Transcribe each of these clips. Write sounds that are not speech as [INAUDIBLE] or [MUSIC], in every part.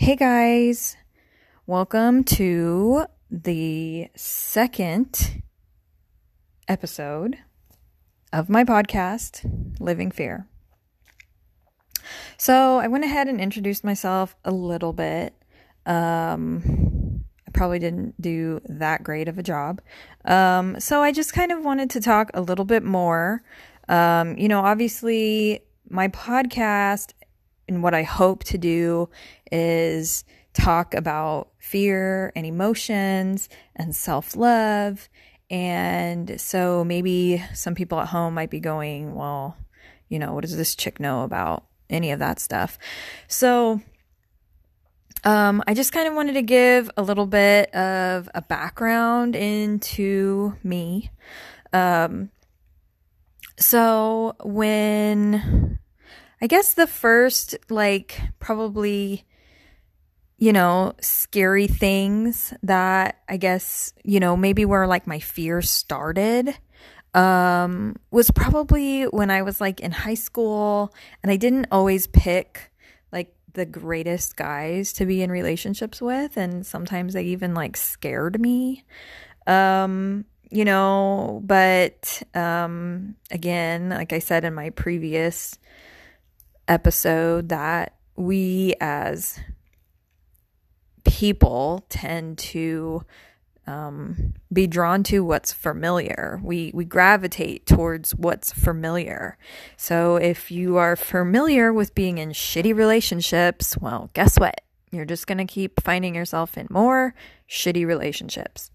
Hey guys, welcome to the second episode of my podcast, Living Fear. So, I went ahead and introduced myself a little bit. Um, I probably didn't do that great of a job. Um, so, I just kind of wanted to talk a little bit more. Um, you know, obviously, my podcast and what I hope to do is talk about fear and emotions and self love. And so maybe some people at home might be going, well, you know, what does this chick know about any of that stuff? So, um, I just kind of wanted to give a little bit of a background into me. Um, so when I guess the first, like, probably, you know, scary things that I guess, you know, maybe where like my fear started um was probably when I was like in high school and I didn't always pick like the greatest guys to be in relationships with and sometimes they even like scared me um you know but um again like I said in my previous episode that we as people tend to um, be drawn to what's familiar. We we gravitate towards what's familiar. So if you are familiar with being in shitty relationships, well, guess what? You're just gonna keep finding yourself in more shitty relationships.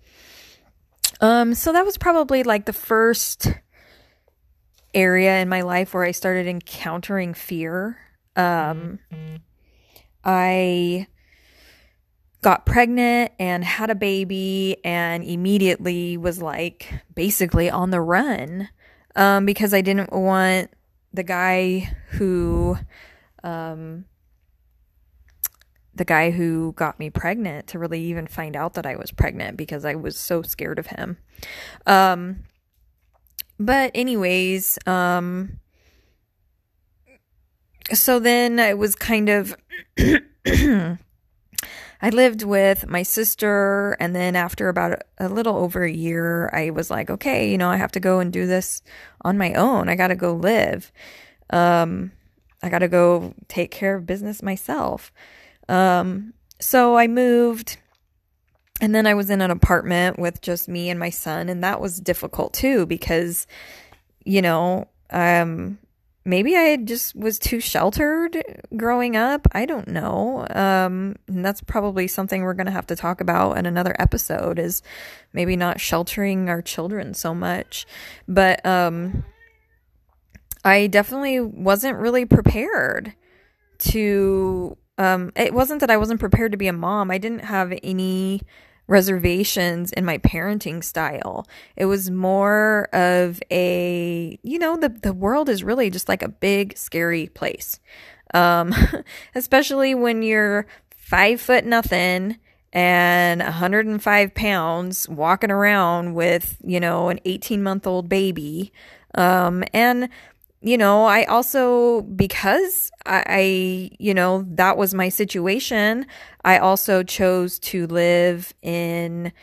Um, so that was probably like the first area in my life where I started encountering fear. Um, I got pregnant and had a baby and immediately was like basically on the run um, because I didn't want the guy who um, the guy who got me pregnant to really even find out that I was pregnant because I was so scared of him. Um, but anyways, um so then I was kind of [CLEARS THROAT] I lived with my sister and then after about a little over a year I was like, okay, you know, I have to go and do this on my own. I got to go live. Um I got to go take care of business myself. Um so I moved and then I was in an apartment with just me and my son, and that was difficult too because, you know, um, maybe I just was too sheltered growing up. I don't know. Um, and that's probably something we're going to have to talk about in another episode is maybe not sheltering our children so much. But, um, I definitely wasn't really prepared to, um, it wasn't that I wasn't prepared to be a mom. I didn't have any reservations in my parenting style. It was more of a, you know, the, the world is really just like a big, scary place. Um, [LAUGHS] especially when you're five foot nothing and 105 pounds walking around with, you know, an 18 month old baby. Um, and you know, I also, because I, I, you know, that was my situation, I also chose to live in,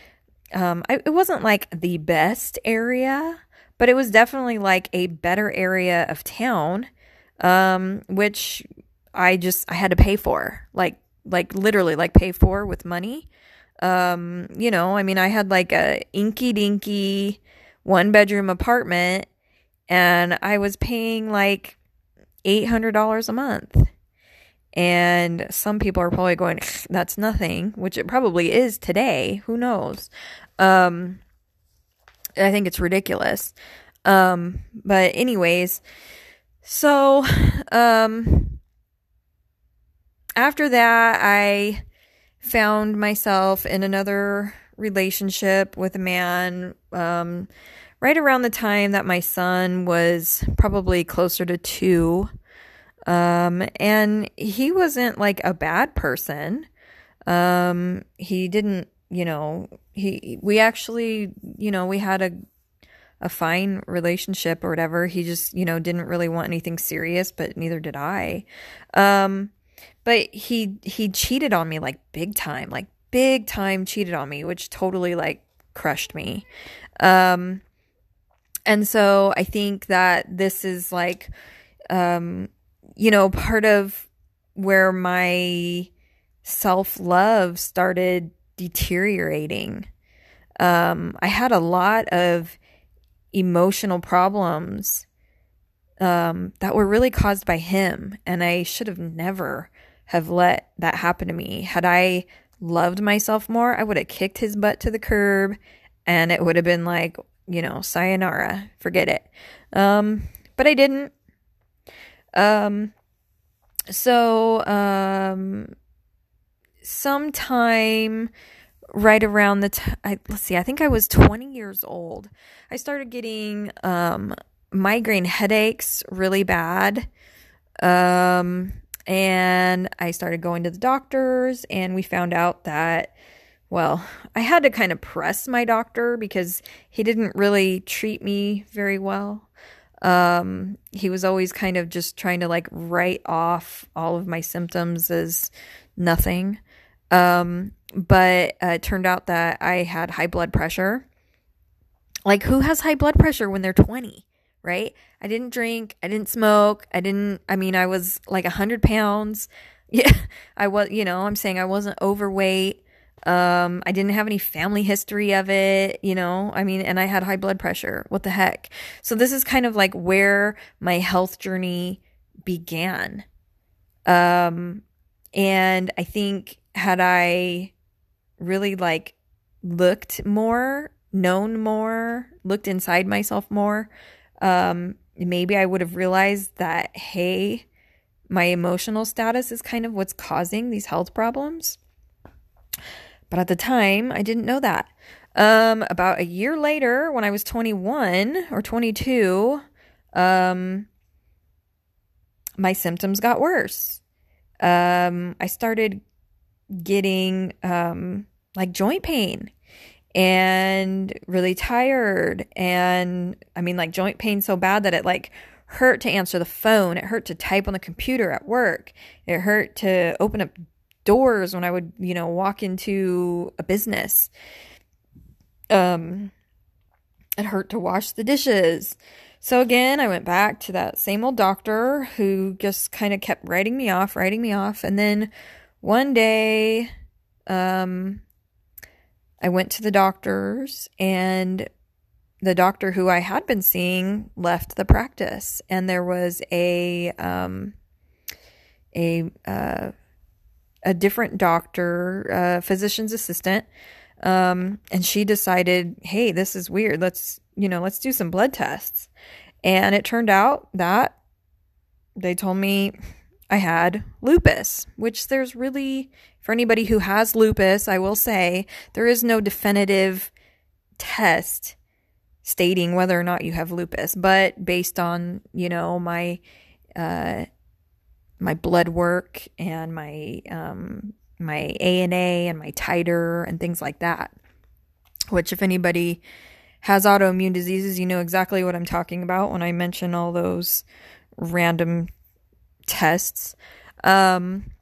um, I, it wasn't like the best area, but it was definitely like a better area of town, um, which I just, I had to pay for, like, like literally like pay for with money. Um, you know, I mean, I had like a inky dinky one bedroom apartment and I was paying like $800 a month. And some people are probably going, that's nothing, which it probably is today. Who knows? Um, I think it's ridiculous. Um, but anyways, so, um, after that, I found myself in another relationship with a man, um, right around the time that my son was probably closer to two. Um, and he wasn't like a bad person. Um, he didn't, you know, he, we actually, you know, we had a, a fine relationship or whatever. He just, you know, didn't really want anything serious, but neither did I. Um, but he he cheated on me like big time, like big time cheated on me, which totally like crushed me. Um and so I think that this is like um you know, part of where my self-love started deteriorating. Um I had a lot of emotional problems um, that were really caused by him, and I should have never have let that happen to me. Had I loved myself more, I would have kicked his butt to the curb, and it would have been like, you know, sayonara, forget it. Um, but I didn't. Um, so um, sometime right around the t- I, let's see, I think I was 20 years old. I started getting um, migraine headaches really bad. Um, and I started going to the doctors, and we found out that, well, I had to kind of press my doctor because he didn't really treat me very well. Um, he was always kind of just trying to like write off all of my symptoms as nothing. Um, but uh, it turned out that I had high blood pressure. Like, who has high blood pressure when they're 20? right? I didn't drink, I didn't smoke, I didn't, I mean, I was like a hundred pounds. [LAUGHS] Yeah, I was, you know, I'm saying I wasn't overweight. Um, I didn't have any family history of it, you know, I mean, and I had high blood pressure. What the heck? So this is kind of like where my health journey began. Um, and I think had I really like looked more, known more, looked inside myself more, um, maybe I would have realized that, hey, my emotional status is kind of what's causing these health problems. But at the time, I didn't know that. Um, about a year later, when I was 21 or 22, um, my symptoms got worse. Um, I started getting um, like joint pain and really tired and I mean like joint pain so bad that it like hurt to answer the phone, it hurt to type on the computer at work. It hurt to open up doors when I would, you know, walk into a business. Um it hurt to wash the dishes. So again, I went back to that same old doctor who just kind of kept writing me off, writing me off, and then one day um I went to the doctors and the doctor who I had been seeing left the practice and there was a um a uh, a different doctor, physician's assistant, um, and she decided, hey, this is weird. Let's you know, let's do some blood tests. And it turned out that they told me I had lupus, which there's really, for anybody who has lupus, I will say there is no definitive test stating whether or not you have lupus, but based on, you know, my, uh, my blood work and my, um, my ANA and my titer and things like that, which if anybody has autoimmune diseases, you know exactly what I'm talking about when I mention all those random tests. Um,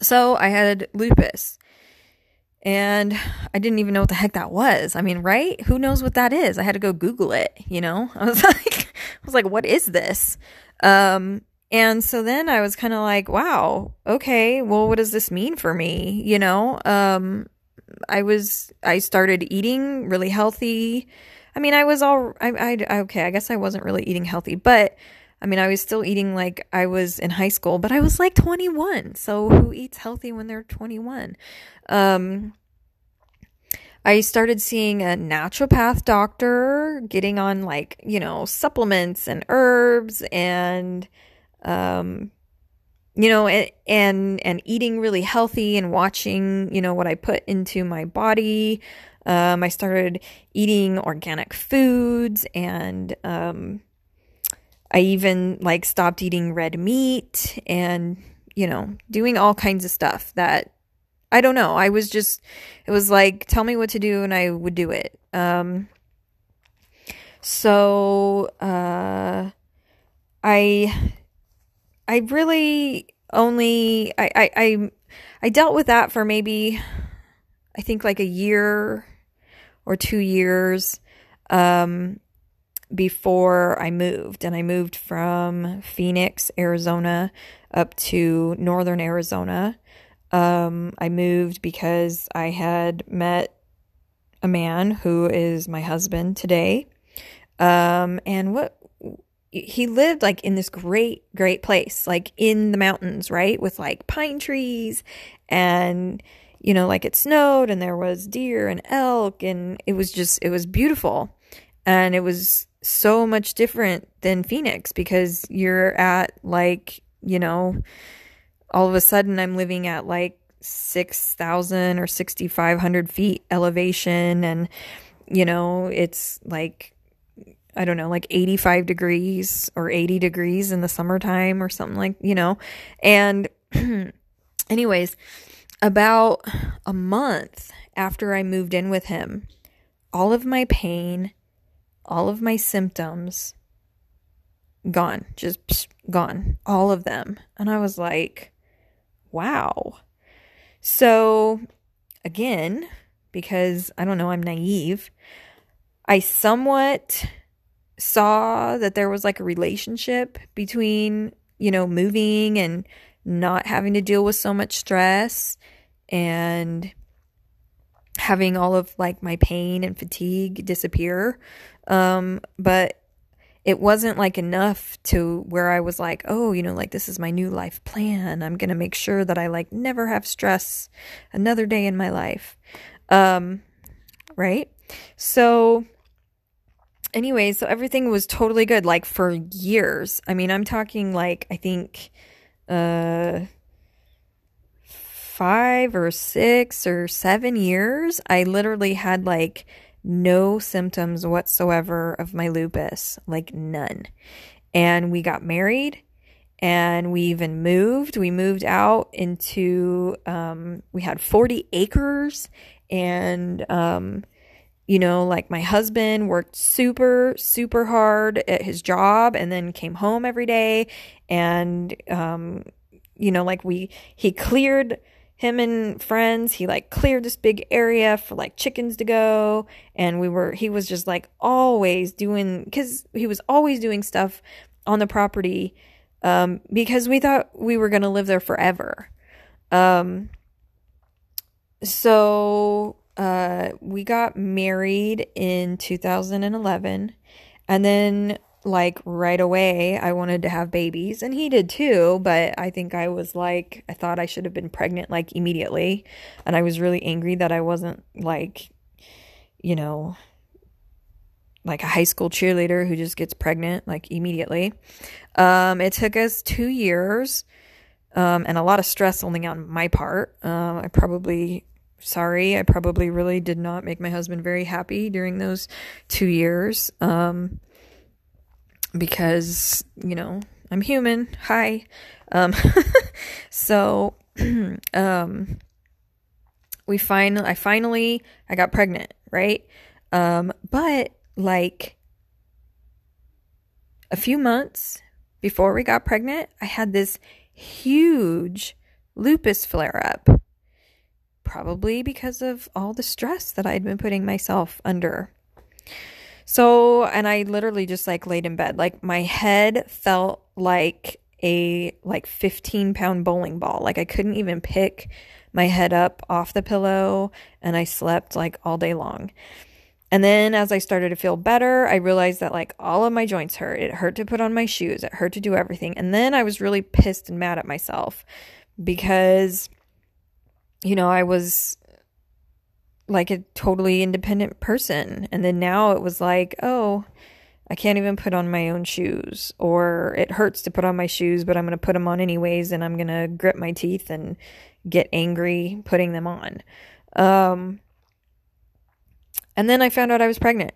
so I had lupus. And I didn't even know what the heck that was. I mean, right? Who knows what that is? I had to go Google it, you know? [LAUGHS] I was like I was like, what is this? Um, and so then I was kind of like, wow, okay, well, what does this mean for me? You know, um, I was, I started eating really healthy. I mean, I was all, I, I, okay, I guess I wasn't really eating healthy, but I mean, I was still eating like I was in high school, but I was like 21. So who eats healthy when they're 21? Um, I started seeing a naturopath doctor, getting on like, you know, supplements and herbs and, um, you know, and, and, eating really healthy and watching, you know, what I put into my body. Um, I started eating organic foods and, um, I even like stopped eating red meat and, you know, doing all kinds of stuff that I don't know. I was just, it was like, tell me what to do and I would do it. Um, so, uh, I, I really only I, I I I dealt with that for maybe I think like a year or two years um, before I moved. And I moved from Phoenix, Arizona, up to northern Arizona. Um, I moved because I had met a man who is my husband today. Um, and what he lived like in this great, great place, like in the mountains, right? With like pine trees and, you know, like it snowed and there was deer and elk and it was just, it was beautiful. And it was so much different than Phoenix because you're at like, you know, all of a sudden I'm living at like 6,000 or 6,500 feet elevation. And, you know, it's like I don't know, like 85 degrees or 80 degrees in the summertime or something like, you know. And [CLEARS THROAT] anyways, about a month after I moved in with him, all of my pain, all of my symptoms gone, just psh, gone, all of them. And I was like, wow. So again, because I don't know, I'm naive, I somewhat saw that there was like a relationship between, you know, moving and not having to deal with so much stress and having all of like my pain and fatigue disappear. Um, but it wasn't like enough to where I was like, oh, you know, like this is my new life plan. I'm going to make sure that I like never have stress another day in my life. Um, right? So anyway, so everything was totally good, like for years. I mean, I'm talking like, I think, uh, five or six or seven years. I literally had like no symptoms whatsoever of my lupus, like none. And we got married and we even moved. We moved out into, um, we had 40 acres and, um, you know, like my husband worked super, super hard at his job and then came home every day. And, um, you know, like we, he cleared him and friends, he like cleared this big area for like chickens to go. And we were, he was just like always doing, cause he was always doing stuff on the property, um, because we thought we were going to live there forever. Um, so uh, we got married in 2011 and then like right away I wanted to have babies and he did too, but I think I was like I thought I should have been pregnant like immediately and I was really angry that I wasn't like you know like a high school cheerleader who just gets pregnant like immediately. Um it took us 2 years um and a lot of stress only on my part. Um I probably sorry. I probably really did not make my husband very happy during those two years. Um, because, you know, I'm human. Hi. Um, [LAUGHS] so, [CLEARS THROAT] um, we finally, I finally, I got pregnant, right? Um, but like a few months before we got pregnant, I had this huge lupus flare up probably because of all the stress that I'd been putting myself under. So, and I literally just like laid in bed. Like my head felt like a like 15 pound bowling ball. Like I couldn't even pick my head up off the pillow and I slept like all day long. And then as I started to feel better, I realized that like all of my joints hurt. It hurt to put on my shoes, it hurt to do everything. And then I was really pissed and mad at myself because you know, I was like a totally independent person. And then now it was like, oh, I can't even put on my own shoes, or it hurts to put on my shoes, but I'm going to put them on anyways, and I'm going to grit my teeth and get angry putting them on. Um, and then I found out I was pregnant.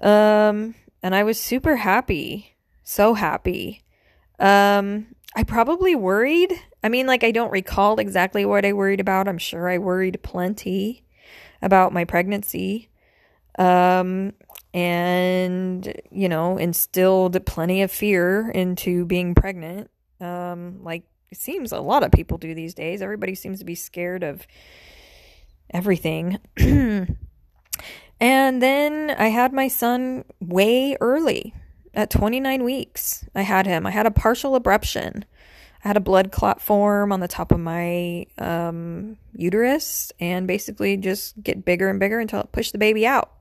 Um, and I was super happy, so happy. Um, I probably worried. I mean, like, I don't recall exactly what I worried about. I'm sure I worried plenty about my pregnancy. Um, and, you know, instilled plenty of fear into being pregnant. Um, like, it seems a lot of people do these days. Everybody seems to be scared of everything. [CLEARS THROAT] and then I had my son way early at 29 weeks. I had him. I had a partial abruption. I had a blood clot form on the top of my um, uterus and basically just get bigger and bigger until it pushed the baby out.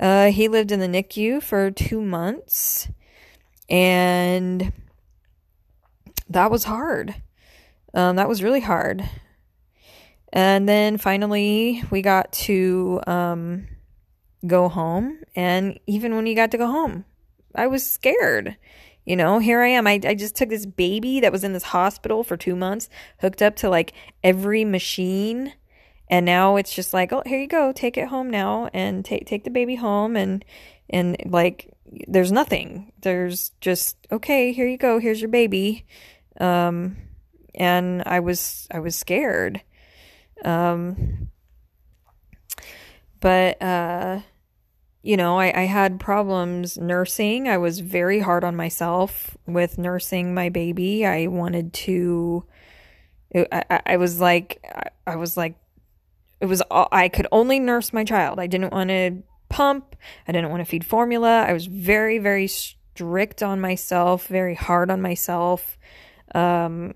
Uh, he lived in the NICU for two months and that was hard. Um, that was really hard. And then finally, we got to um, go home. And even when you got to go home, I was scared. You know, here I am. I, I just took this baby that was in this hospital for two months, hooked up to like every machine. And now it's just like, oh, here you go. Take it home now and take, take the baby home. And, and like, there's nothing. There's just, okay, here you go. Here's your baby. Um, and I was, I was scared. Um, but, uh, you know, I, I had problems nursing. I was very hard on myself with nursing my baby. I wanted to, I, I was like, I was like, it was, all, I could only nurse my child. I didn't want to pump. I didn't want to feed formula. I was very, very strict on myself, very hard on myself. Um,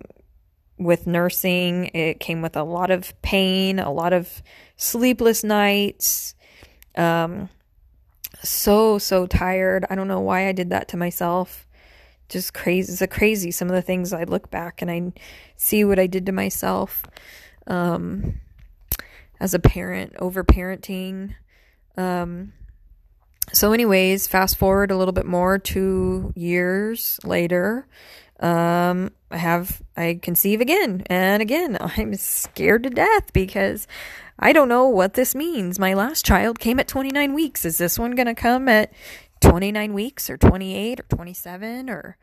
with nursing, it came with a lot of pain, a lot of sleepless nights. Um, so, so tired. I don't know why I did that to myself. Just crazy. It's a crazy. Some of the things I look back and I see what I did to myself um, as a parent, over parenting. Um, so, anyways, fast forward a little bit more, two years later, um, I have, I conceive again and again. [LAUGHS] I'm scared to death because I don't know what this means. My last child came at 29 weeks. Is this one going to come at 29 weeks or 28 or 27 or,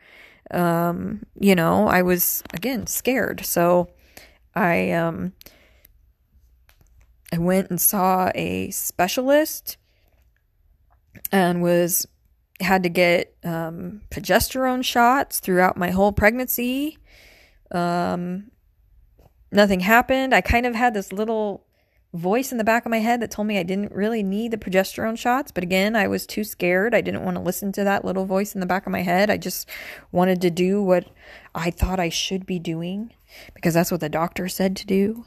um, you know, I was again scared. So I, um, I went and saw a specialist and was had to get um, progesterone shots throughout my whole pregnancy. Um, nothing happened. I kind of had this little voice in the back of my head that told me I didn't really need the progesterone shots. But again, I was too scared. I didn't want to listen to that little voice in the back of my head. I just wanted to do what I thought I should be doing because that's what the doctor said to do.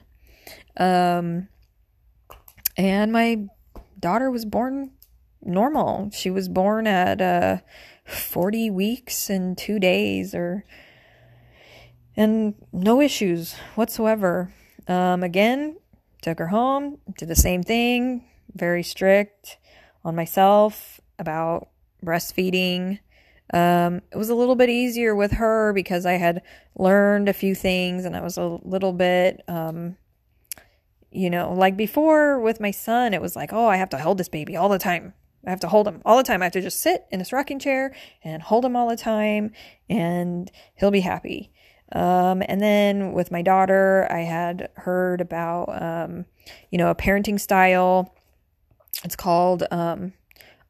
Um, and my daughter was born normal. She was born at uh, 40 weeks and two days, or and no issues whatsoever. Um, again, took her home, did the same thing, very strict on myself about breastfeeding. Um, it was a little bit easier with her because I had learned a few things and I was a little bit, um, you know, like before with my son, it was like, oh, I have to hold this baby all the time. I have to hold him all the time. I have to just sit in this rocking chair and hold him all the time, and he'll be happie. Um, and then with my daughter, I had heard about, um, you know, a parenting style. It's called um,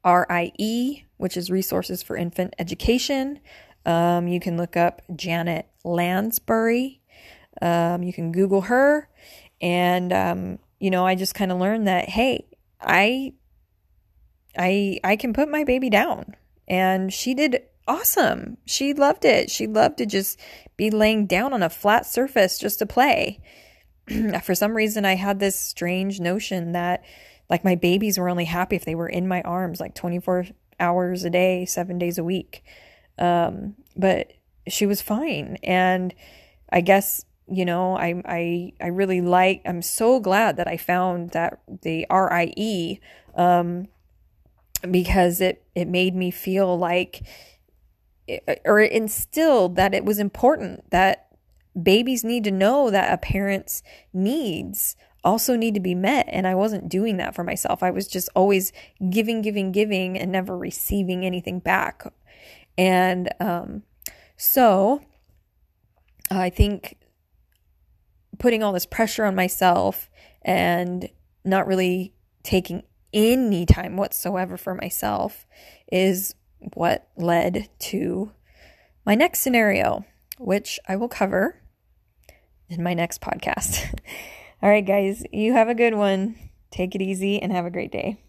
RIE, which is Resources for Infant Education. Um, you can look up Janet Lansbury. Um, you can Google her. And, um, you know, I just kind of learned that, hey, I I I can put my baby down. And she did awesome. She loved it. She loved to just be laying down on a flat surface just to play. [CLEARS THROAT] For some reason I had this strange notion that like my babies were only happy if they were in my arms like 24 hours a day, 7 days a week. Um, but she was fine and I guess you know I I I really like I'm so glad that I found that the RIE um because it it made me feel like or instilled that it was important that babies need to know that a parent's needs also need to be met and I wasn't doing that for myself. I was just always giving giving giving and never receiving anything back. And um so I think putting all this pressure on myself and not really taking any time whatsoever for myself is what led to my next scenario, which I will cover in my next podcast. [LAUGHS] All right, guys, you have a good one. Take it easy and have a great day.